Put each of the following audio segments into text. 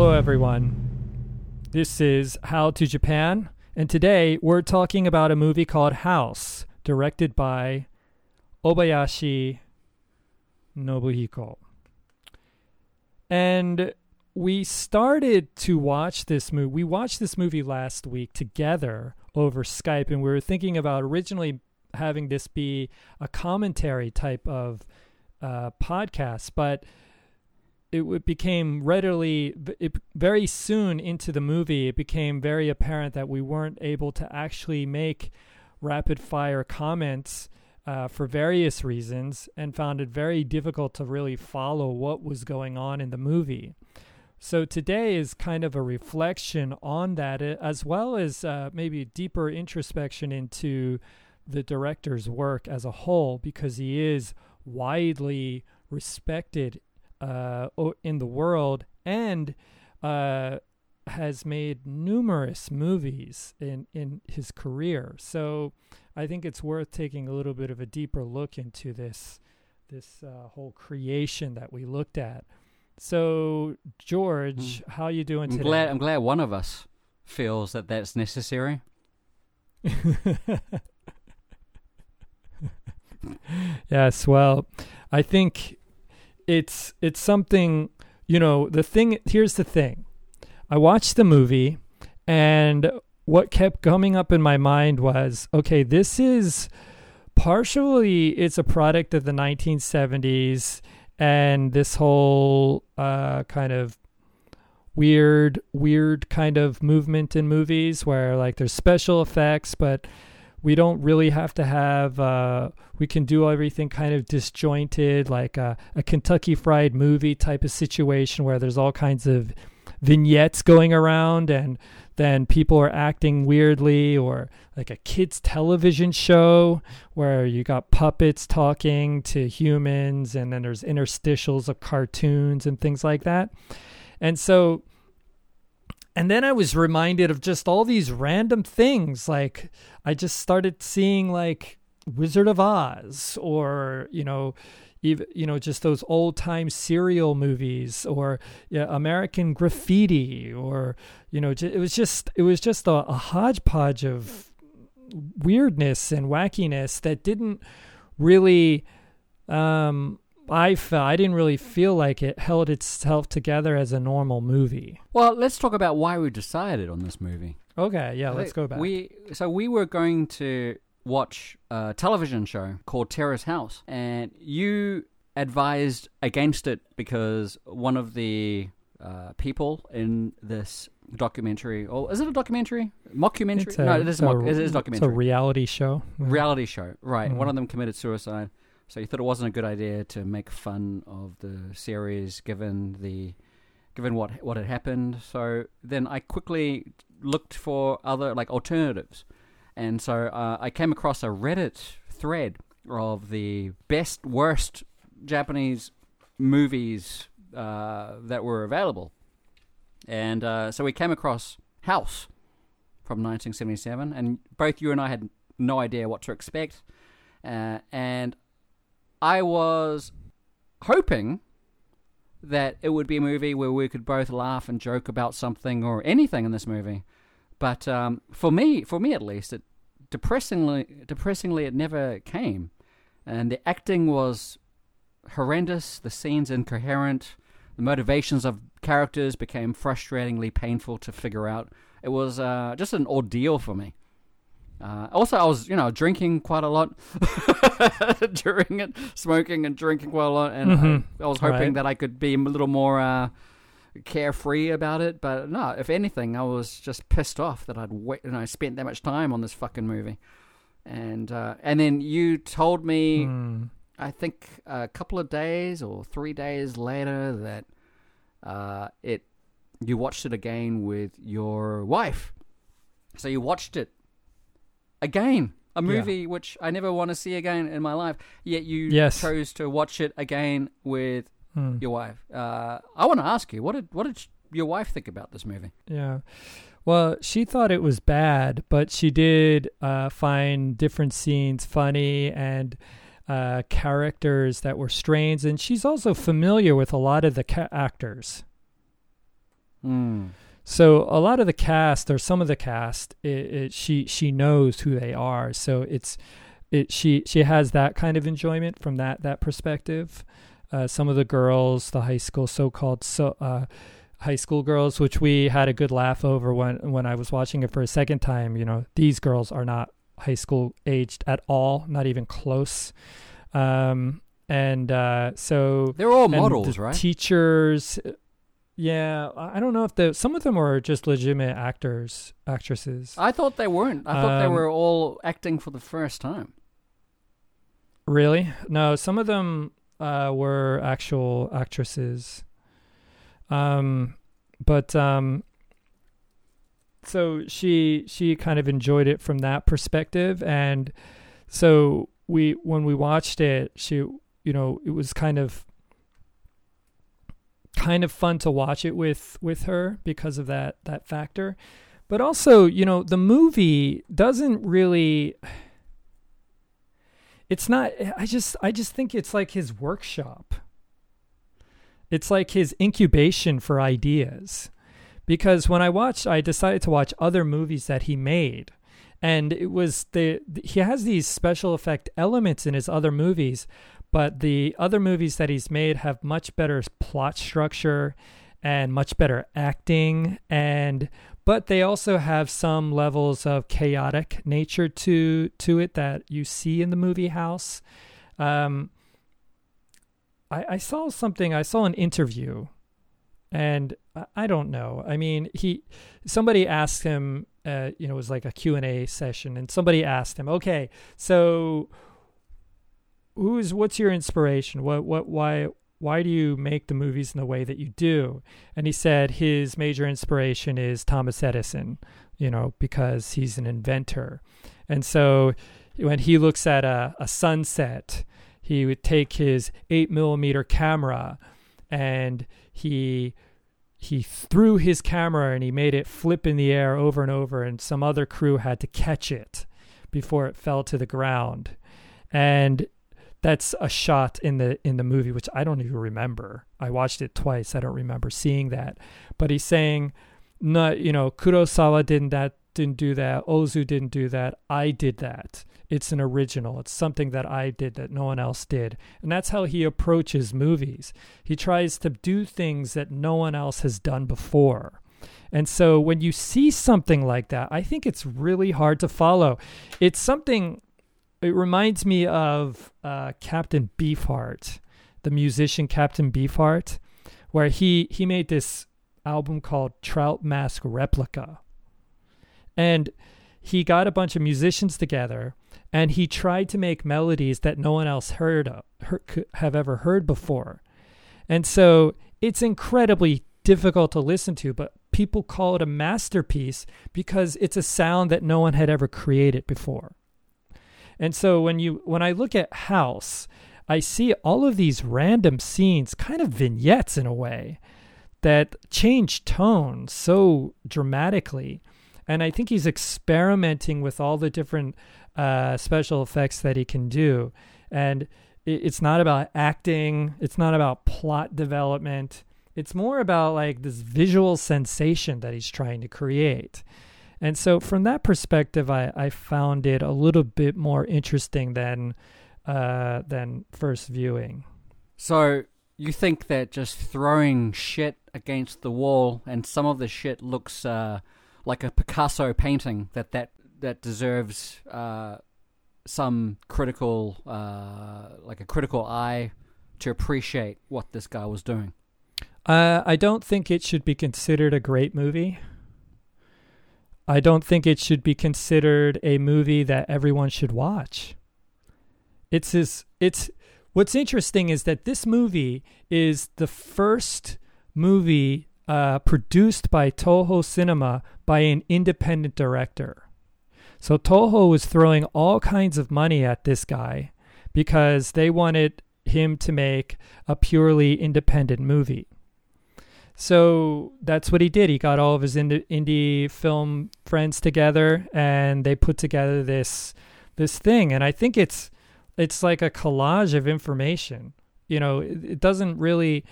Hello, everyone. This is How to Japan, and today we're talking about a movie called House, directed by Obayashi Nobuhiko. And we started to watch this movie. We watched this movie last week together over Skype, and we were thinking about originally having this be a commentary type of uh, podcast, but it became readily it, very soon into the movie it became very apparent that we weren't able to actually make rapid fire comments uh, for various reasons and found it very difficult to really follow what was going on in the movie. So today is kind of a reflection on that as well as uh, maybe deeper introspection into the director's work as a whole because he is widely respected uh, in the world and uh, has made numerous movies in, in his career. So I think it's worth taking a little bit of a deeper look into this this uh, whole creation that we looked at. So George, mm. how you doing I'm today? Glad, I'm glad one of us feels that that's necessary. yes, well, I think it's it's something you know the thing here's the thing. I watched the movie and what kept coming up in my mind was okay this is partially it's a product of the 1970s and this whole uh, kind of weird weird kind of movement in movies where like there's special effects but we don't really have to have uh, we can do everything kind of disjointed like a, a, kentucky fried movie type of situation where there's all kinds of vignettes going around and then people are acting weirdly or like a kids television show where you got puppets talking to humans and then there's interstitials of cartoons and things like that. And so and then I was reminded of just all these random things. Like I just started seeing like Wizard of Oz or, you know, even you know just those old time serial movies or yeah, American Graffiti or you know it was just it was just a, a hodgepodge of weirdness and wackiness that didn't really um I felt I didn't really feel like it held itself together as a normal movie. Well, let's talk about why we decided on this movie. Okay, yeah, let's go back. We so we were going to watch a television show called Terrace House, and you advised against it because one of the uh, people in this documentary, or is it a documentary? Mockumentary? A, no, it is, a, mock, it is a documentary. It's a reality show. Reality show, right? Mm. One of them committed suicide. So you thought it wasn't a good idea to make fun of the series, given the given what what had happened. So then I quickly looked for other like alternatives, and so uh, I came across a Reddit thread of the best worst Japanese movies uh, that were available, and uh, so we came across House from 1977, and both you and I had no idea what to expect. Uh, and I was hoping that it would be a movie where we could both laugh and joke about something or anything in this movie. But um, for me, for me at least, it depressingly, depressingly, it never came, and the acting was horrendous. The scenes incoherent. The motivations of characters became frustratingly painful to figure out. It was uh, just an ordeal for me. Uh, also, I was, you know, drinking quite a lot during it, smoking and drinking quite a lot, and mm-hmm. I, I, was hoping right. that I could be a little more uh, carefree about it. But no, if anything, I was just pissed off that I'd wait, you know, spent that much time on this fucking movie. And uh, and then you told me, mm. I think a couple of days or three days later that uh, it you watched it again with your wife. So you watched it again. A movie yeah. which I never want to see again in my life. Yet you yes. chose to watch it again with hmm. your wife. Uh, I want to ask you, what did what did your wife think about this movie? Yeah. Well, she thought it was bad, but she did uh, find different scenes funny and uh, characters that were strange, and she's also familiar with a lot of the ca- actors. Mm. So a lot of the cast or some of the cast, it, it, she she knows who they are. So it's it she she has that kind of enjoyment from that that perspective. Uh, some of the girls, the high school so-called so uh, high school girls, which we had a good laugh over when when I was watching it for a second time. You know, these girls are not high school aged at all, not even close. Um, and uh, so They're all models, the right? Teachers, yeah, I don't know if the some of them were just legitimate actors, actresses. I thought they weren't. I thought they Um, were all acting for the first time. Really? No, some of them uh, were actual actresses. Um, but um, so she she kind of enjoyed it from that perspective, and so we when we watched it, she you know it was kind of kind of fun to watch it with with her because of that that factor. But also you know the movie doesn't really it's not i just i just think it's like his workshop. It's like his incubation for ideas. Because when i watched i decided to watch other movies that he made. And it was the he has these special effect elements in his other movies but the other movies that he's made have much better plot structure and much better acting and but they also have some levels of chaotic nature to to it that you see in the movie house. Um i i saw something i saw an interview and I- i don't know. I mean he somebody asked him uh, you know it was like a q&a session and somebody asked him okay so who's what's your inspiration? What what why why do you make the movies in the way that you do? And he said his major inspiration is thomas edison you know because he's an inventor. And so when he looks at a, a sunset he would take his 8 millimeter camera and he he threw his camera and he made it flip in the air over and over and some other crew had to catch it before it fell to the ground. And that's a shot in the in the movie which I don't even remember. I watched it twice. I don't remember seeing that. But he's saying no, you know, Kurosawa didn't that didn't do that. Ozu didn't do that. I did that. It's an original. It's something that I did that no one else did. And that's how he approaches movies. He tries to do things that no one else has done before. And so when you see something like that, I think it's really hard to follow. It's something it reminds me of uh, Captain Beefheart, the musician Captain Beefheart, where he he made this album called Trout Mask Replica, and he got a bunch of musicians together and he tried to make melodies that no one else heard of, heard, could have ever heard before, and so it's incredibly difficult to listen to, but people call it a masterpiece because it's a sound that no one had ever created before. And so when you when I look at House, I see all of these random scenes, kind of vignettes in a way, that change tone so dramatically. And I think he's experimenting with all the different uh, special effects that he can do. And it's not about acting, it's not about plot development. It's more about like this visual sensation that he's trying to create. And so, from that perspective, I, I found it a little bit more interesting than uh, than first viewing. So you think that just throwing shit against the wall and some of the shit looks uh, like a Picasso painting that that that deserves uh, some critical uh, like a critical eye to appreciate what this guy was doing. Uh, I don't think it should be considered a great movie. I don't think it should be considered a movie that everyone should watch. It's this, it's what's interesting is that this movie is the first movie uh, produced by Toho Cinema by an independent director. So Toho was throwing all kinds of money at this guy because they wanted him to make a purely independent movie. So that's what he did. He got all of his indie, film friends together, and they put together this this thing. And I think it's it's like a collage of information. You know, it, it doesn't really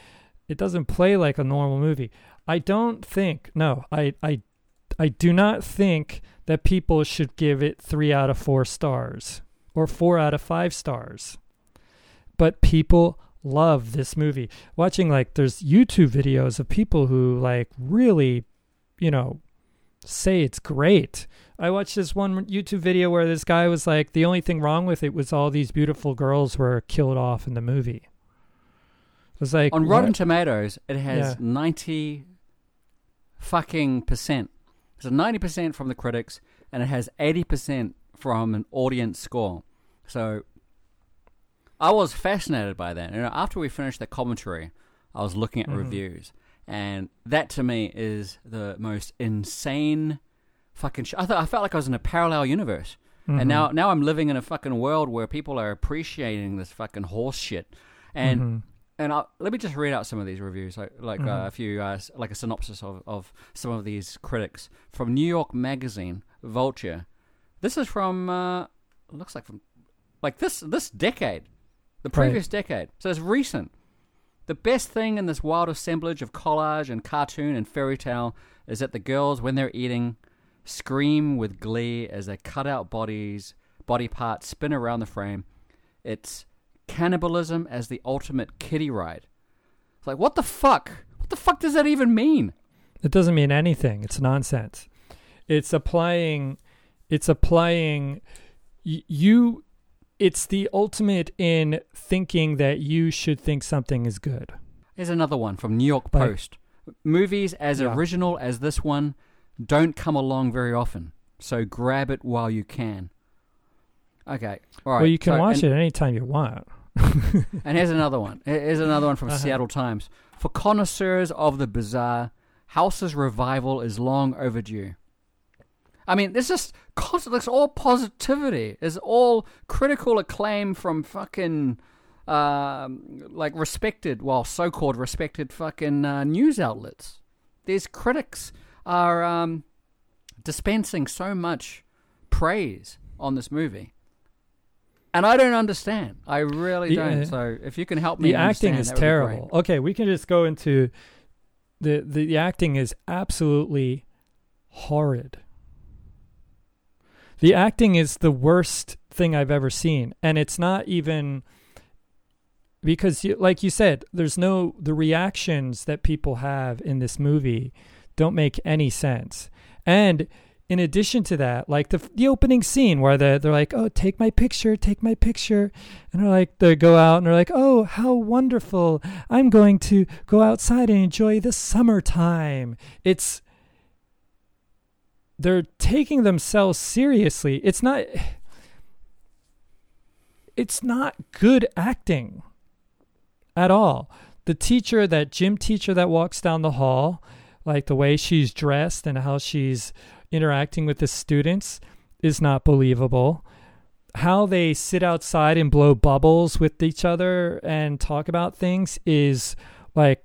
it doesn't play like a normal movie. I don't think no, I I I do not think that people should give it 3 out of 4 stars or 4 out of 5 stars. But people love this movie. Watching like there's YouTube videos of people who like really, you know, say it's great. I watched this one YouTube video where this guy was like, the only thing wrong with it was all these beautiful girls were killed off in the movie. It was like On Rotten what? Tomatoes, it has Yeah. 90 fucking percent. So 90% from the critics, and it has 80% from an audience score. So I was fascinated by that. And after we finished that commentary, I was looking at Mhm. reviews. And that to me is the most insane fucking sh- I, thought, I felt like I was in a parallel universe. Mhm. And now, now I'm living in a fucking world where people are appreciating this fucking horse shit. And Mhm. and i let me just read out some of these reviews, like, like uh, a few, uh, like a synopsis of, of some of these critics from New York Magazine, Vulture. This is from, uh, looks like from, like this this decade, the Right. previous decade. So it's recent. The best thing in this wild assemblage of collage and cartoon and fairy tale is that the girls, when they're eating, scream with glee as their cut out bodies, body parts spin around the frame. It's cannibalism as the ultimate kiddie ride. It's like, what the fuck? What the fuck does that even mean? It doesn't mean anything. It's nonsense. It's applying. It's applying. Y- you. It's the ultimate in thinking that you should think something is good. Here's another one from New York Like- Post. Movies as Yeah. original as this one don't come along very often, so grab it while you can. Okay, all right. well, you can so- watch and, it anytime you want. And here's another one. Here's another one from Uh-huh. Seattle Times. For connoisseurs of the bizarre, House's revival is long overdue. I mean, this just constant. It's all positivity. It's all critical acclaim from fucking um, like respected, well, so-called respected fucking uh, news outlets. These critics are um, dispensing so much praise on this movie. And I don't understand. I really The, don't. uh, So if you can help me, the acting is terrible. Okay, we can just go into the, the the acting is absolutely horrid. The acting is the worst thing I've ever seen, and it's not even because, you, like you said, there's no the reactions that people have in this movie don't make any sense, and in addition to that, like the the opening scene where they they're like, "Oh, take my picture, take my picture," and they're like, they go out and they're like, "Oh, how wonderful! I'm going to go outside and enjoy the summertime." It's they're taking themselves seriously. It's not. It's not good acting at all. The teacher, that gym teacher that walks down the hall, like the way she's dressed and how she's interacting with the students is not believable. How they sit outside and blow bubbles with each other and talk about things is like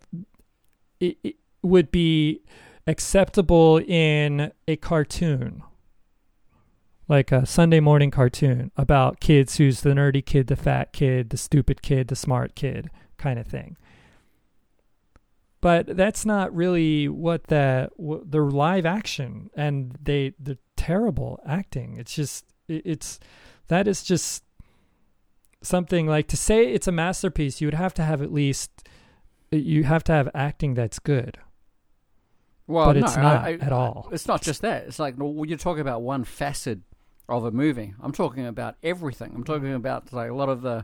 it, it would be acceptable in a cartoon. Like a Sunday morning cartoon about kids who's the nerdy kid, the fat kid, the stupid kid, the smart kid kind of thing. But that's not really what the the live action and they the terrible acting. It's just it's that is just something like to say it's a masterpiece you would have to have at least you have to have acting that's good Well, but no, it's not I- at all. It's not just that. It's like well, you're talking about one facet of a movie. I'm talking about everything. I'm talking about like a lot of the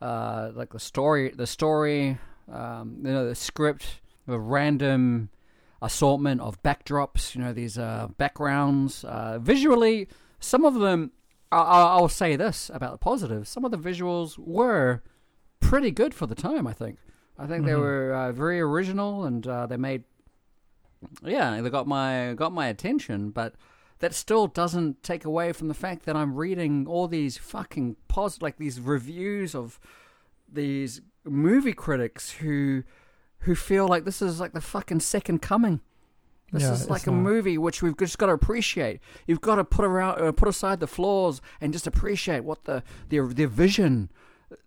uh, like the story, the story, um, you know, the script, the random assortment of backdrops. You know, these uh, backgrounds. Uh, visually, some of them. I, I'll say this about the positives. Some of the visuals were pretty good for the time. I think. I think they Mhm. were uh, very original and uh, they made. Yeah, they got my got my attention, but that still doesn't take away from the fact that I'm reading all these fucking pos like these reviews of these movie critics who who feel like this is like the fucking second coming. This Yeah, is like a not. movie which we've just got to appreciate. You've got to put around, uh, put aside the flaws and just appreciate what the their their vision,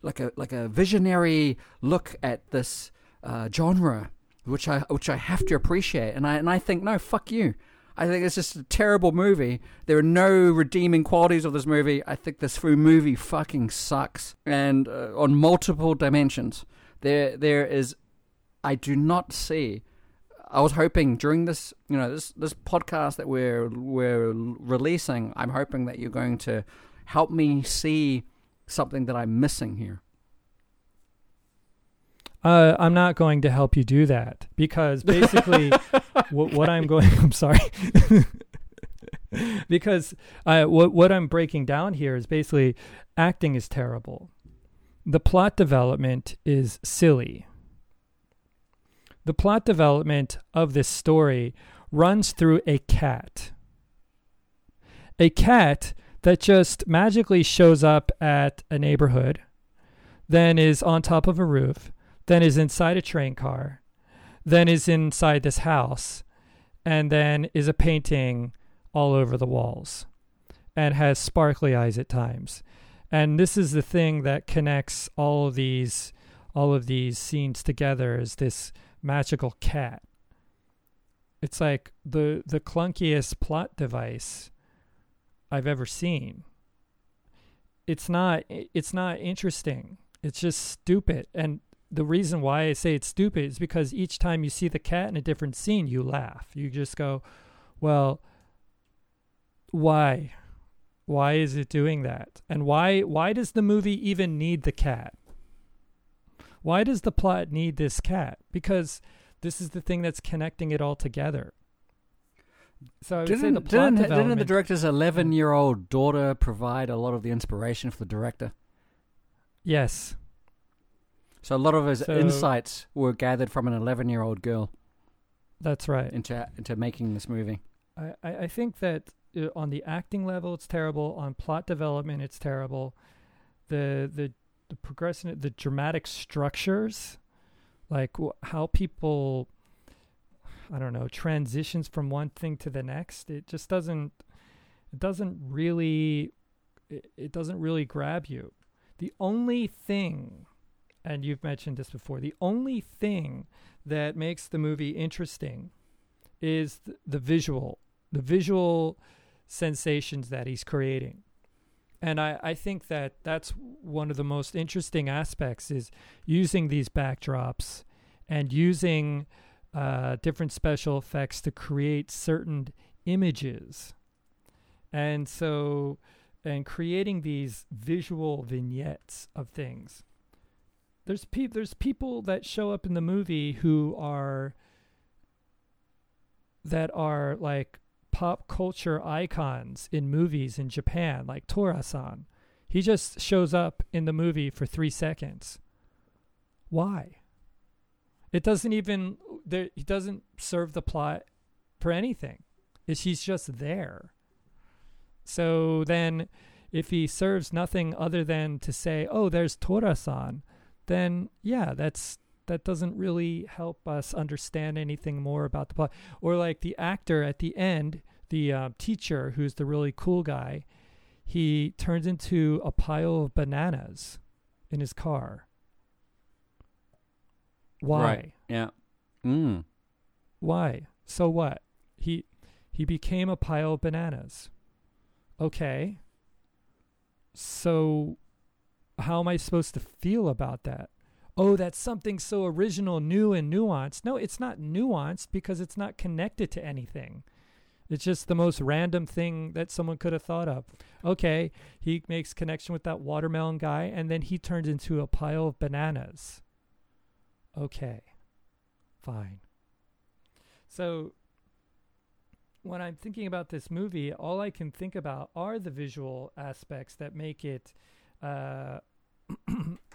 like a like a visionary look at this uh, genre, which I which I have to appreciate. And I and I think no, fuck you. I think it's just a terrible movie. There are no redeeming qualities of this movie. I think this movie fucking sucks, and uh, on multiple dimensions. There, there is. I do not see. I was hoping during this, you know, this this podcast that we're we're releasing. I'm hoping that you're going to help me see something that I'm missing here. Uh, I'm not going to help you do that because basically, what, what, I'm going, I'm sorry, because uh, what what I'm breaking down here is basically acting is terrible, the plot development is silly. The plot development of this story runs through a cat, a cat that just magically shows up at a neighborhood, then is on top of a roof then is inside a train car, then is inside this house, and then is a painting all over the walls and has sparkly eyes at times. And this is the thing that connects all of these all of these scenes together is this magical cat. It's like the the clunkiest plot device I've ever seen. It's not it's not interesting. It's just stupid and the reason why I say it's stupid is because each time you see the cat in a different scene, you laugh. You just go, well, why? Why is it doing that? And why why does the movie even need the cat? Why does the plot need this cat? Because this is the thing that's connecting it all together. So didn't, the didn't, didn't the director's eleven-year-old daughter provide a lot of the inspiration for the director? Yes, so a lot of his so, insights were gathered from an 11 year old girl. That's right. Into into making this movie. I, I think that uh, on the acting level, it's terrible. On plot development, it's terrible. The the the progression, the dramatic structures, like how people, I don't know, transitions from one thing to the next. It just doesn't. It doesn't really. It, it doesn't really grab you. The only thing and you've mentioned this before, the only thing that makes the movie interesting is the, the visual, the visual sensations that he's creating. And I, I think that that's one of the most interesting aspects is using these backdrops and using uh, different special effects to create certain images. And so, and creating these visual vignettes of things there's pe- there's people that show up in the movie who are that are like pop culture icons in movies in Japan, like Tora-san. He just shows up in the movie for three seconds. Why? It doesn't even there. He doesn't serve the plot for anything. It's, he's just there. So then, if he serves nothing other than to say, "Oh, there's Tora-san," then yeah, that's that doesn't really help us understand anything more about the plot. Or like the actor at the end, the uh, teacher who's the really cool guy, he turns into a pile of bananas in his car. Why? Right. Yeah. Mm. Why? So what? He he became a pile of bananas. Okay. So how am I supposed to feel about that? Oh, that's something so original, new, and nuanced. No, it's not nuanced because it's not connected to anything. It's just the most random thing that someone could have thought of. Okay, he makes connection with that watermelon guy, and then he turns into a pile of bananas. Okay, fine. So, when I'm thinking about this movie, all I can think about are the visual aspects that make it uh,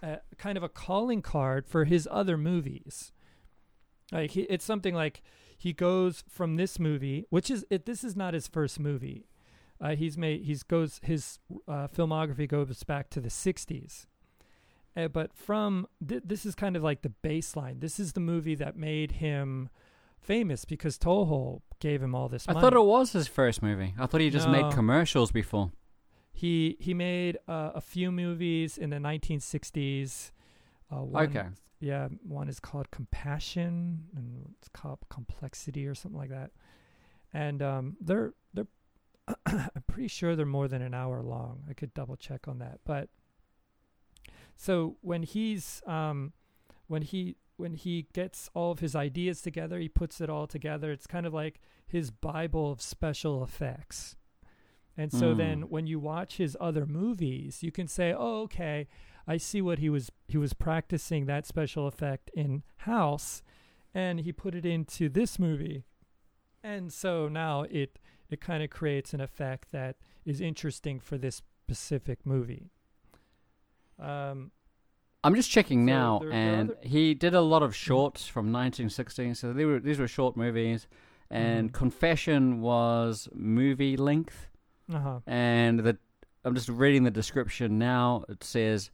a, kind of a calling card for his other movies. Like he, it's something like he goes from this movie, which is it. This is not his first movie. Uh, he's made he's goes his uh, filmography goes back to the '60s. Uh, but from th- this is kind of like the baseline. This is the movie that made him famous because Toho gave him all this. I thought it was his first movie. I thought he just no. made commercials before. He he made uh, a few movies in the 1960s. Uh, one, okay. yeah, one is called Compassion, and it's called Complexity or something like that. And um, they're they're I'm pretty sure they're more than an hour long. I could double check on that. But so when he's um, when he when he gets all of his ideas together, he puts it all together. It's kind of like his Bible of special effects. And so Mm. then when you watch his other movies, you can say, "Oh, okay, I see what he was he was practicing that special effect in house and he put it into this movie." And so now it it kind of creates an effect that is interesting for this specific movie. Um I'm just checking So now, there- there and other- he did a lot of shorts from 1916. So they were, these were short movies, and Mhm. Confession was movie length. Uh-huh. And the I'm just reading the description now. It says,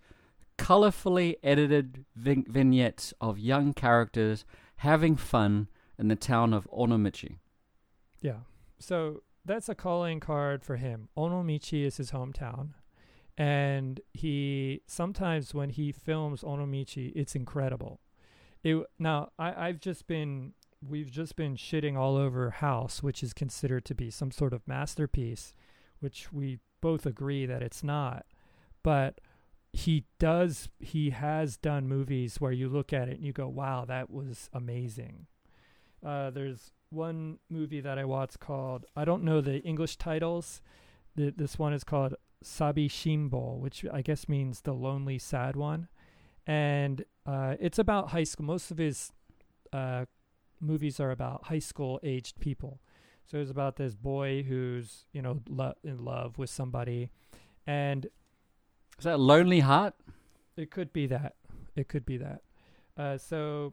colorfully edited vig- vignettes of young characters having fun in the town of Onomichi. Yeah. So that's a calling card for him. Onomichi is his hometown. And he sometimes when he films Onomichi, it's incredible. It now I, I've just been we've just been shitting all over House, which is considered to be some sort of masterpiece, which we both agree that it's not. But he does he has done movies where you look at it and you go, Wow, that was amazing. Uh, there's one movie that I watched called I don't know the English titles. The, this one is called Sabi Shimbo, which I guess means the lonely sad one, and uh, it's about high school. Most of his uh, movies are about high school aged people. So it's about this boy who's you know lo- in love with somebody, and Is that Lonely Heart? it could be that. It could be that. Uh, so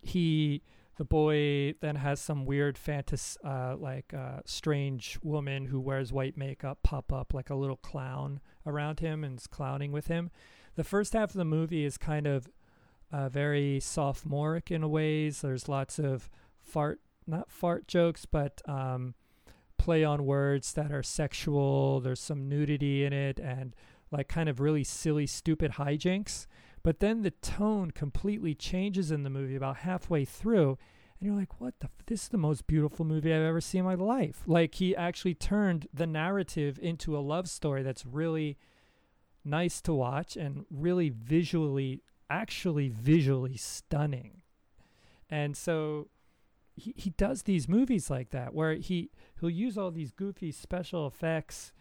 he, the boy, then has some weird fantasy, uh, like uh, strange woman who wears white makeup pop up like a little clown around him and is clowning with him. The first half of the movie is kind of uh, very sophomoric in a ways. There's lots of fart, not fart jokes, but um, play on words that are sexual. There's some nudity in it and like kind of really silly, stupid hijinks. But then the tone completely changes in the movie about halfway through, and you're like, "What the? F- this is the most beautiful movie I've ever seen in my life." Like he actually turned the narrative into a love story that's really nice to watch and really visually, actually visually stunning. And so he he does these movies like that where he he'll use all these goofy special effects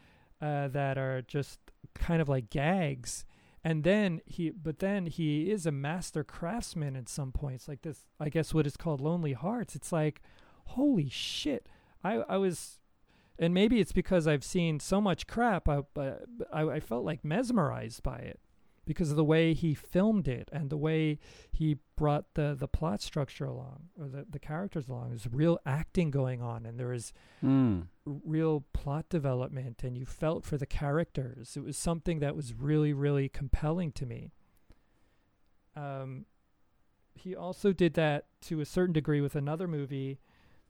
uh, that are just kind of like gags. And then he but then he is a master craftsman at some points like this i guess what is called lonely hearts. It's like holy shit. I i was and maybe it's because i've seen so much crap i i, I felt like mesmerized by it because of the way he filmed it and the way he brought the the plot structure along or the the characters along there's real acting going on and there is Hmm. real plot development and you felt for the characters. It was something that was really, really compelling to me. Um, he also did that to a certain degree with another movie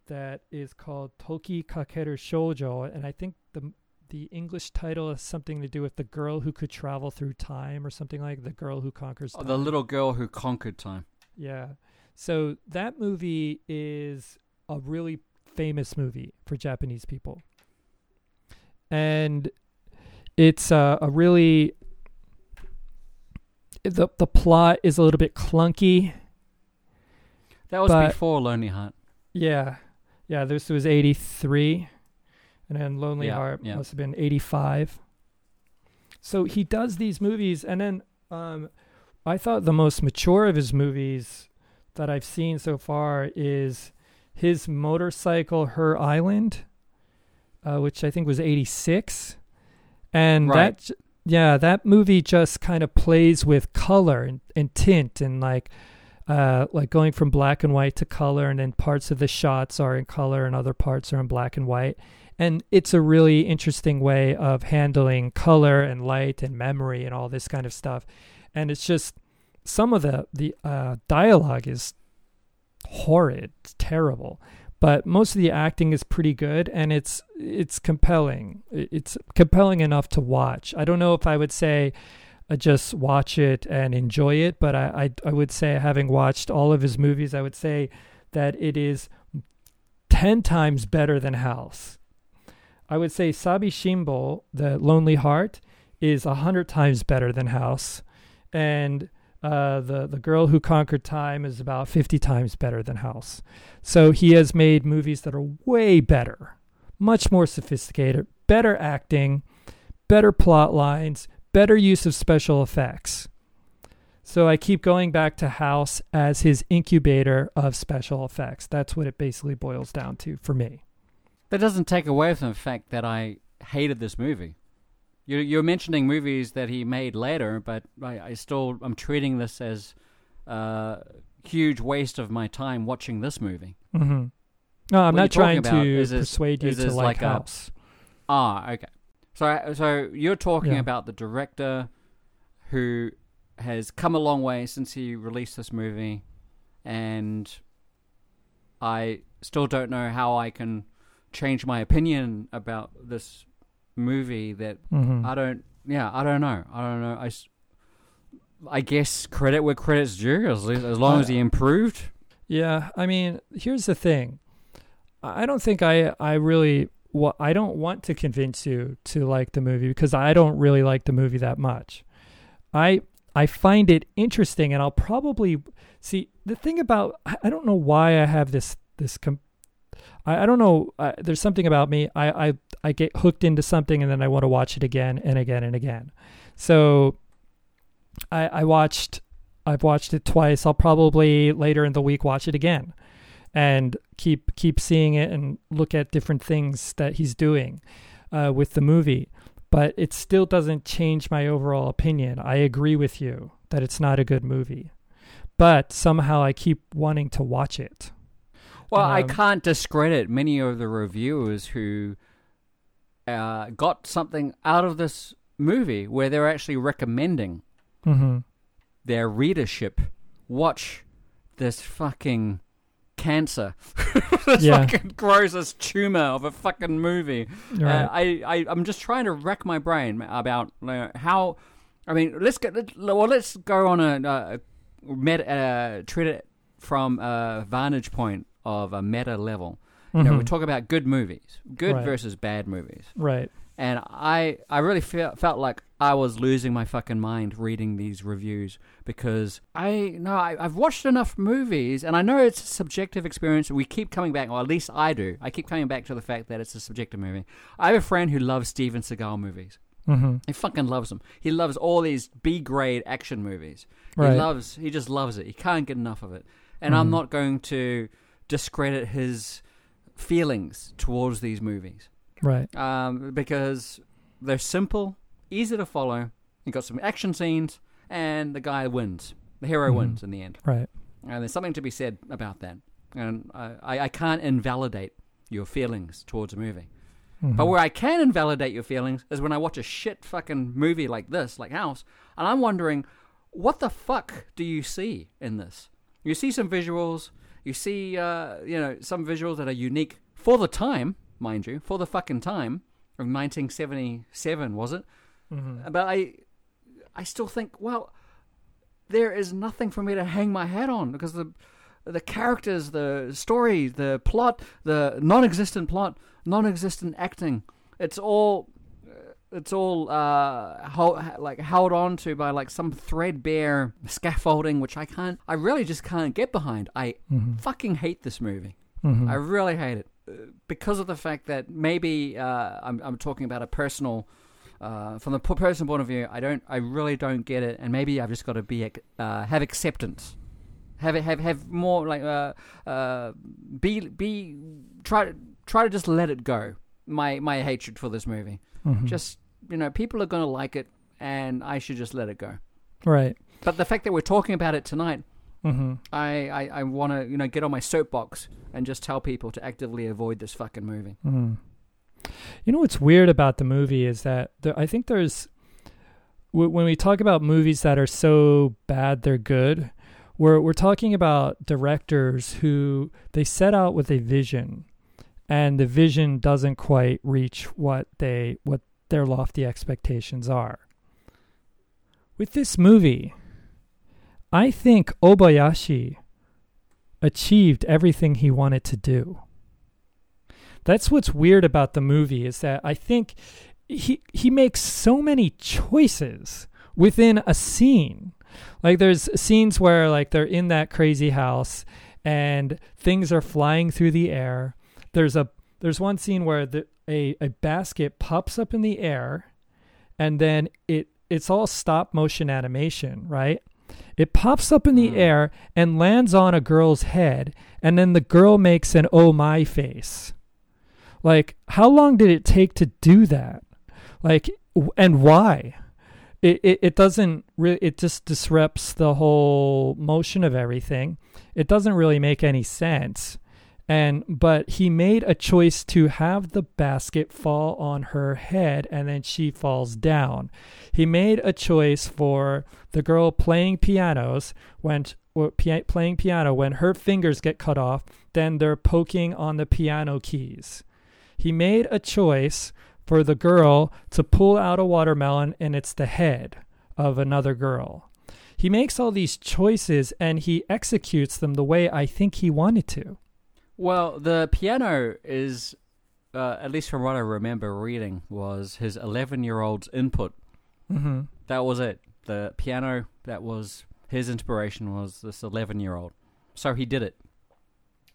that is called Toki Kakeru Shoujo, and I think the the English title is something to do with the girl who could travel through time or something like the girl who conquers Oh, the little girl who conquered time. Yeah. So that movie is a really famous movie for Japanese people. And it's uh, a really the the plot is a little bit clunky. That was before Lonely Heart. Yeah. Yeah, this was 83 and then Lonely Yeah, Heart yeah. must have been 85. So he does these movies and then um I thought the most mature of his movies that I've seen so far is his motorcycle Her Island uh, which I think was 86 and Right. that yeah that movie just kind of plays with color and, and tint and like uh, like going from black and white to color, and then parts of the shots are in color and other parts are in black and white. And it's a really interesting way of handling color and light and memory and all this kind of stuff. And it's just some of the the uh, dialogue is horrid, terrible, but most of the acting is pretty good, and it's it's compelling. It's compelling enough to watch. I don't know if I would say uh, just watch it and enjoy it. But I, I, I would say, having watched all of his movies, I would say that it is 10 times better than House. I would say Sabi Shimbo, The Lonely Heart, is a 100 times better than House. And uh, the, the Girl Who Conquered Time is about 50 times better than House. So he has made movies that are way better, much more sophisticated, better acting, better plot lines, better use of special effects. So I keep going back to House as his incubator of special effects. That's what it basically boils down to for me. That doesn't take away from the fact that I hated this movie. You're, you're mentioning movies that he made later, but I, I still I'm treating this as a huge waste of my time watching this movie. Mm-hmm. No, I'm What not trying to is persuade you is to like, like a- Ah, okay. So, so you're talking Yeah. about the director who has come a long way since he released this movie, and I still don't know how I can change my opinion about this movie. That Mhm. I don't. Yeah, I don't know. I don't know. I. I guess credit where credit's due. As, as long as he improved. Yeah, I mean, here's the thing. I don't think I I really wa I don't want to convince you to like the movie because I don't really like the movie that much. I I find it interesting and I'll probably see the thing about I I don't know why I have this this com- I, I don't know there's something about me I, I I get hooked into something and then I want to watch it again and again and again. So I I watched I've watched it twice. I'll probably later in the week watch it again and keep keep seeing it and look at different things that he's doing uh, with the movie. But it still doesn't change my overall opinion. I agree with you that it's not a good movie, but somehow I keep wanting to watch it. Well, I Um, can't discredit many of the reviewers who uh, got something out of this movie where they're actually recommending Mm-hmm. their readership watch this fucking cancer, this Yeah. fucking grossest tumor of a fucking movie. Right. Uh, I, I, I'm just trying to rack my brain about uh, how. I mean, let's get let, well. Let's go on a, a uh, treat it from a vantage point of a meta level. You know, we Mhm. talk about good movies, good Right. versus bad movies, right. and I, I really felt felt like I was losing my fucking mind reading these reviews because I know I, I've watched enough movies, and I know it's a subjective experience. We keep coming back, or at least I do. I keep coming back to the fact that it's a subjective movie. I have a friend who loves Steven Seagal movies. Mm-hmm. He fucking loves them. He loves all these B grade action movies. Right. He loves. He just loves it. He can't get enough of it. And I'm Mhm. not going to discredit his feelings towards these movies Right. um, because they're simple, easy to follow. You got some action scenes, and the guy wins. The hero Mhm. wins in the end. Right. And there's something to be said about that. And I, I, can't invalidate your feelings towards a movie. Mhm. But where I can invalidate your feelings is when I watch a shit fucking movie like this, like House, and I'm wondering, what the fuck do you see in this? You see some visuals, you see, uh, you know, some visuals that are unique for the time, mind you, for the fucking time of 1977, was it? Mhm. But I, I still think, well, there is nothing for me to hang my hat on because the, the characters, the story, the plot, the non-existent plot, non-existent acting, it's all, it's all uh, held, like held on to by like some threadbare scaffolding, which I can't, I really just can't get behind. I Mhm. fucking hate this movie. Mhm. I really hate it uh, because of the fact that maybe uh, I'm, I'm talking about a personal, uh, from the personal point of view. I don't, I really don't get it, and maybe I've just got to be uh, have acceptance, have it, have have more like uh, uh, be be try to try to just let it go. My my hatred for this movie, Mhm. just you know, people are gonna like it, and I should just let it go. right. But the fact that we're talking about it tonight Mm-hmm. I, I, I want to, you know, get on my soapbox and just tell people to actively avoid this fucking movie. Mm. You know what's weird about the movie is that there, I think there's w- when we talk about movies that are so bad they're good, we're we're talking about directors who they set out with a vision, and the vision doesn't quite reach what they what their lofty expectations are. with this movie, I think Obayashi achieved everything he wanted to do. That's what's weird about the movie is that I think he he makes so many choices within a scene. Like there's scenes where like they're in that crazy house and things are flying through the air. There's a there's one scene where the, a a basket pops up in the air and then it it's all stop motion animation, right? It pops up in the Mm. air and lands on a girl's head, and then the girl makes an oh my face. Like, how long did it take to do that? Like, w- and why? It, it, it doesn't really, it just disrupts the whole motion of everything. It doesn't really make any sense. And, but he made a choice to have the basket fall on her head and then she falls down. He made a choice for the girl playing pianos when playing piano when her fingers get cut off, then they're poking on the piano keys. He made a choice for the girl to pull out a watermelon and it's the head of another girl. He makes all these choices and he executes them the way I think he wanted to. Well, the piano is, uh, at least from what I remember reading, was his 11 year old's input. Mm-hmm. That was it. The piano, that was his inspiration, was this 11 year old. So he did it.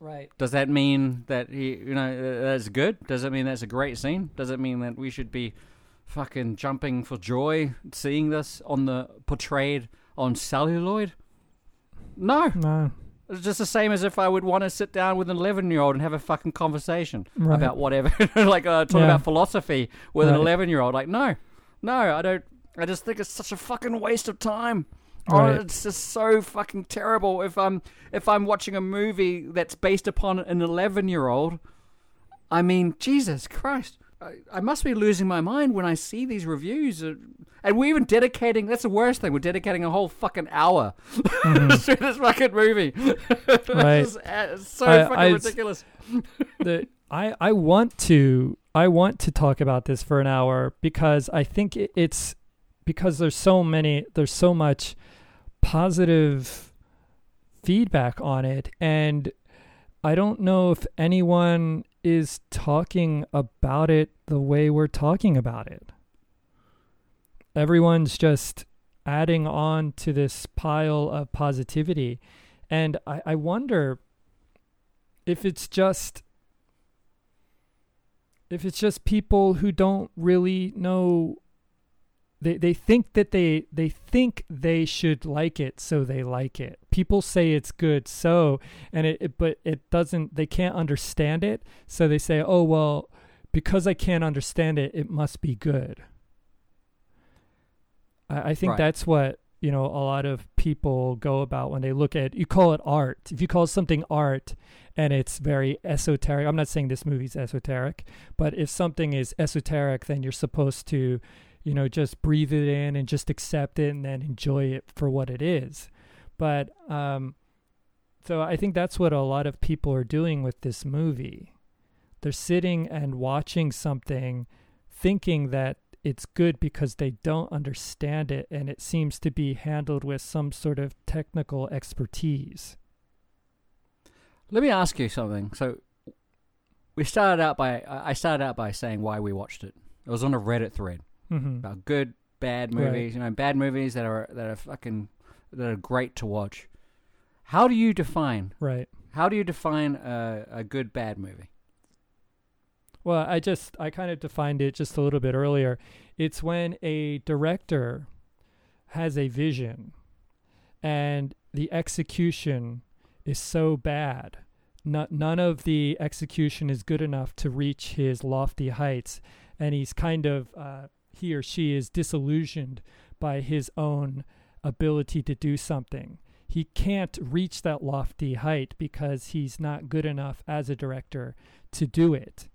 Right. Does that mean that he, you know, that's good? Does it mean that's a great scene? Does it mean that we should be fucking jumping for joy seeing this on the portrayed on celluloid? No, No. It's just the same as if I would want to sit down with an 11 year old and have a fucking conversation Right. about whatever, like uh, talk Yeah. about philosophy with an 11 year old. Like, no, no, I don't. I just think it's such a fucking waste of time. Oh, it's just so fucking terrible. If I'm if I'm watching a movie that's based upon an 11 year old, I mean, Jesus Christ. I, must be losing my mind when I see these reviews. uh, And we're even dedicating, that's the worst thing, we're dedicating a whole fucking hour to this fucking movie. Mm-hmm. Right. it's, uh, it's so I- fucking I- ridiculous. the I I want to I want to talk about this for an hour because I think it, it's because there's so many there's so much positive feedback on it and I don't know if anyone is talking about it the way we're talking about it. Everyone's just adding on to this pile of positivity. And I, I wonder if it's just if it's just people who don't really know they they think that they they think they should like it so they like it. People say it's good so and it, it but it doesn't they can't understand it so they say oh well because i can't understand it it must be good. I, I think Right. that's what you know a lot of people go about when they look at you call it art. If you call something art and it's very esoteric i'm not saying this movie's esoteric but if something is esoteric then you're supposed to you know just breathe it in and just accept it and then enjoy it for what it is but um so i think that's what a lot of people are doing with this movie they're sitting and watching something thinking that it's good because they don't understand it and it seems to be handled with some sort of technical expertise Let me ask you something. So, we started out by I started out by saying why we watched it. It was on a Reddit thread mm-hmm. about good, bad Right. movies. You know, bad movies that are that are fucking that are great to watch. How do you define? right How do you define a, a good bad movie? Well, I just I kind of defined it just a little bit earlier. It's when a director has a vision and the execution is so bad. No, none of the execution is good enough to reach his lofty heights and he's kind of uh, he or she is disillusioned by his own ability to do something. He can't reach that lofty height because he's not good enough as a director to do it.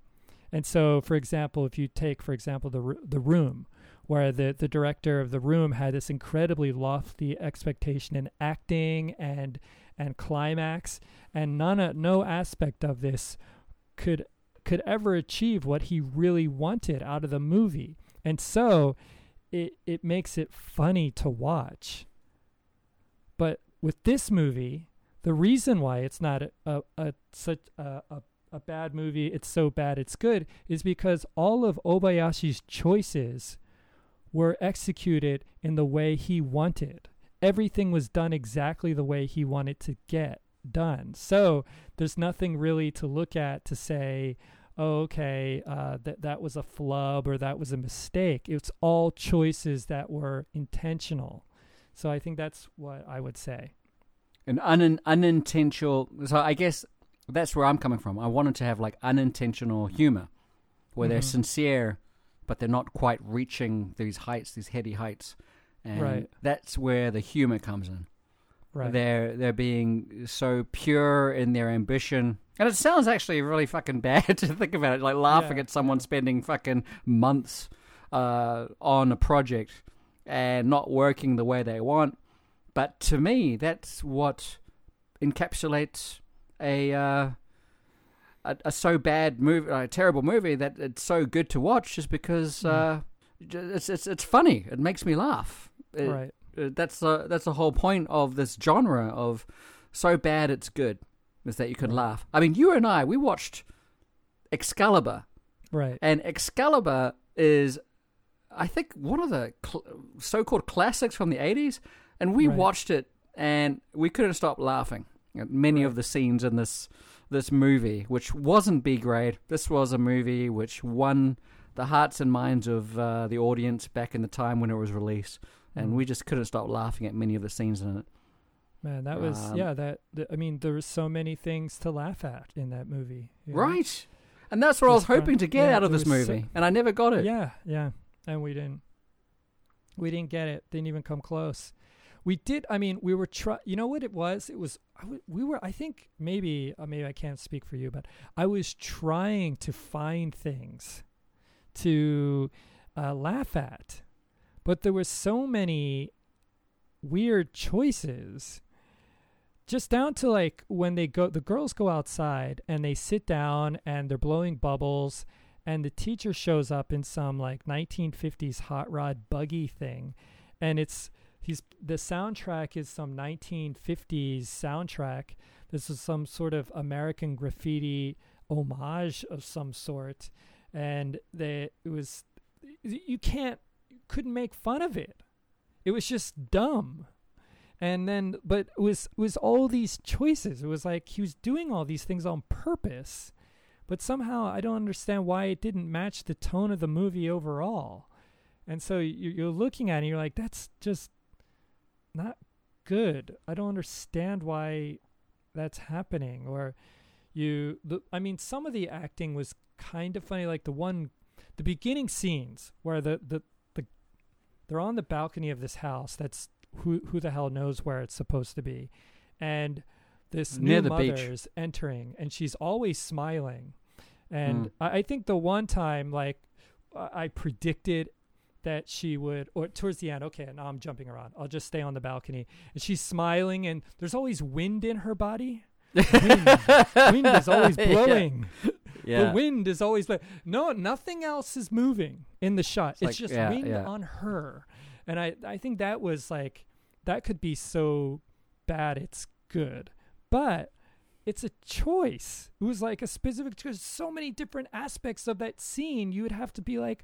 And so, for example, if you take, for example, the the Room, where the the director of the Room had this incredibly lofty expectation in acting and and climax, and none no aspect of this could could ever achieve what he really wanted out of the movie. And so, it it makes it funny to watch. But with this movie, the reason why it's not a, a, a such a, a a bad movie, it's so bad it's good, is because all of Obayashi's choices were executed in the way he wanted. Everything was done exactly the way he wanted to get done. So there's nothing really to look at to say, okay, uh, that that was a flub or that was a mistake. It's all choices that were intentional. So I think that's what I would say. An un- unintentional. So I guess that's where I'm coming from. I wanted to have like unintentional humor, where they're Mhm. sincere, but they're not quite reaching these heights, these heady heights, and Right. that's where the humor comes in. Right. They're they're being so pure in their ambition, and it sounds actually really fucking bad to think about it. Like laughing Yeah, at someone spending fucking months uh, on a project and not working the way they want. But to me, that's what encapsulates a uh, a, a so bad movie, a terrible movie that it's so good to watch, just because Mm. uh, it's it's it's funny. It makes me laugh. It- right. Uh, that's the that's the whole point of this genre of so bad it's good is that you can Right. laugh. I mean, you and I we watched Excalibur, Right. and Excalibur is, I think, one of the cl- so-called classics from the '80s, and we Right. watched it and we couldn't stop laughing at many of the scenes in this this movie, which wasn't B grade. This was a movie which won the hearts and minds of uh, the audience back in the time when it was released and Mm. we just couldn't stop laughing at many of the scenes in it. Man, that was Um, yeah. That th- I mean, there were so many things to laugh at in that movie. you know? Right. And that's what I was hoping to get Yeah, out of this was so- movie, and I never got it. Yeah, yeah, and we didn't. We didn't get it. Didn't even come close. We did. I mean, we were try. You know what it was? It was. I w- we were. I think maybe. Uh, maybe I can't speak for you, but I was trying to find things to uh, laugh at, but there were so many weird choices. Just down to like when they go, the girls go outside and they sit down and they're blowing bubbles, and the teacher shows up in some like 1950s hot rod buggy thing, and it's he's the soundtrack is some 1950s soundtrack. This is some sort of American graffiti homage of some sort, and they it was you can't couldn't make fun of it. It was just dumb. And then but it was it was all these choices. It was like he was doing all these things on purpose. But somehow I don't understand why it didn't match the tone of the movie overall. And so you- you're looking at it and you're like, that's just not good. I don't understand why that's happening. Or you, the, I mean, some of the acting was kind of funny. Like the one, the beginning scenes where the, the, they're on the balcony of this house. That's who, who the hell knows where it's supposed to be. And this Near new the beach. mother's entering and she's always smiling. And Mm. I, I think the one time, like, I I predicted that she would, or towards the end, okay, now I'm jumping around. I'll just stay on the balcony. And she's smiling, and there's always wind in her body. Wind, wind is always blowing. Yeah. The wind is always blowing. No, nothing else is moving in the shot. It's, like- just yeah, wind yeah. on her. And I, I think that was like, that could be so bad it's good. But it's a choice. It was like a specific choice. So many different aspects of that scene. You would have to be like,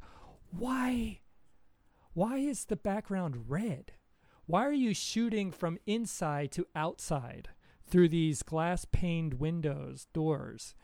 why? Why is the background red? Why are you shooting from inside to outside through these glass paned windows, doors?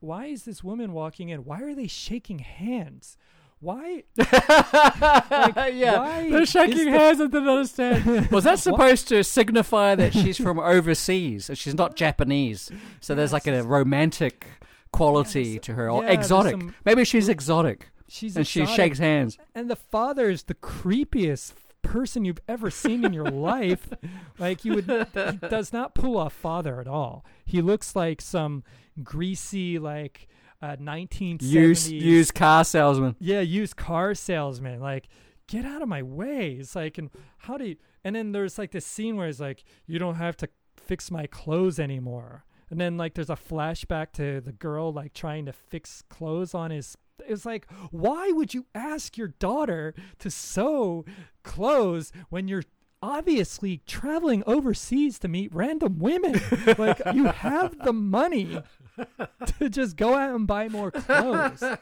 Why is this woman walking in? Why are they shaking hands? Why? yeah, why they're shaking the- hands. I didn't understand. Was that supposed to signify that she's from overseas? and She's not Japanese, so there's like a romantic quality Yes. to her, or Yeah, exotic. some- Maybe she's exotic, She's and she shakes hands. and the father is the creepiest person you've ever seen in your life. Like you would, he does not pull off father at all. He looks like some greasy, like uh, 1970s Used used car salesman. yeah, used car salesman. Like, get out of my way. It's like, and how do you? And then there's like this scene where it's like, you don't have to fix my clothes anymore. and then like there's a flashback to the girl like trying to fix clothes on his it's like why would you ask your daughter to sew clothes when you're obviously traveling overseas to meet random women like you have the money to just go out and buy more clothes.